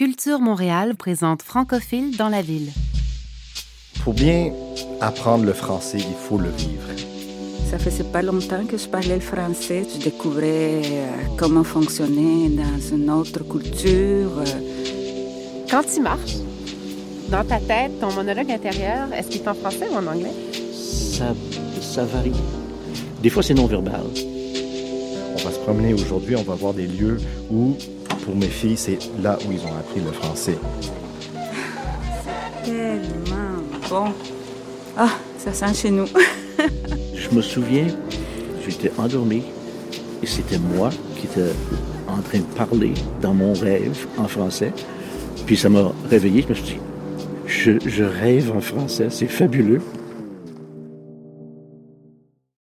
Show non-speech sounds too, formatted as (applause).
Culture Montréal présente Francophile dans la ville. Pour bien apprendre le français, il faut le vivre. Ça faisait pas longtemps que je parlais le français. Je découvrais euh, comment fonctionner dans une autre culture. euh. Quand tu marches, dans ta tête, ton monologue intérieur, est-ce qu'il est en français ou en anglais? Ça, ça varie. Des fois, c'est non-verbal. On va se promener aujourd'hui, on va voir des lieux où, pour mes filles, c'est là où ils ont appris le français. Tellement bon. Ah, ça sent chez nous. (laughs) Je me souviens, j'étais endormi et c'était moi qui étais en train de parler dans mon rêve en français. Puis ça m'a réveillé. Je me suis dit, je, je rêve en français, c'est fabuleux.